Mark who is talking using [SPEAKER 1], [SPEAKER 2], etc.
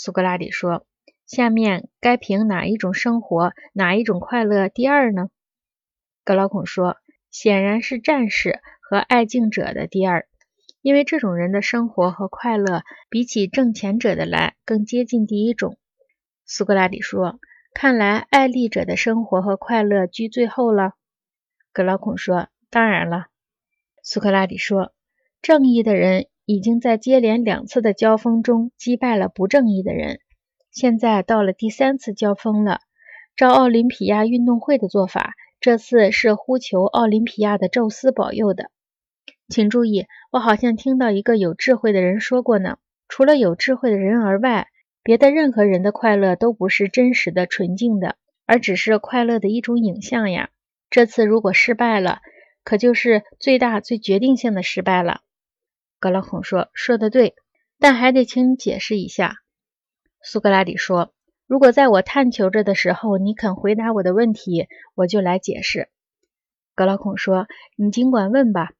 [SPEAKER 1] 苏格拉底说：“下面该评哪一种生活、哪一种快乐第二呢？”格劳孔说：“显然是战士和爱敬者的第二，因为这种人的生活和快乐比起挣钱者的来更接近第一种。”苏格拉底说：“看来爱利者的生活和快乐居最后了。”格劳孔说：“当然了。”苏格拉底说：“正义的人。”已经在接连两次的交锋中击败了不正义的人，现在到了第三次交锋了。照奥林匹亚运动会的做法，这次是呼求奥林匹亚的宙斯保佑的。请注意，我好像听到一个有智慧的人说过呢：除了有智慧的人而外，别的任何人的快乐都不是真实的、纯净的，而只是快乐的一种影像呀。这次如果失败了，可就是最大、最决定性的失败了。格拉孔说：“说的对，但还得请你解释一下。”苏格拉底说：“如果在我探求着的时候，你肯回答我的问题，我就来解释。”格拉孔说：“你尽管问吧，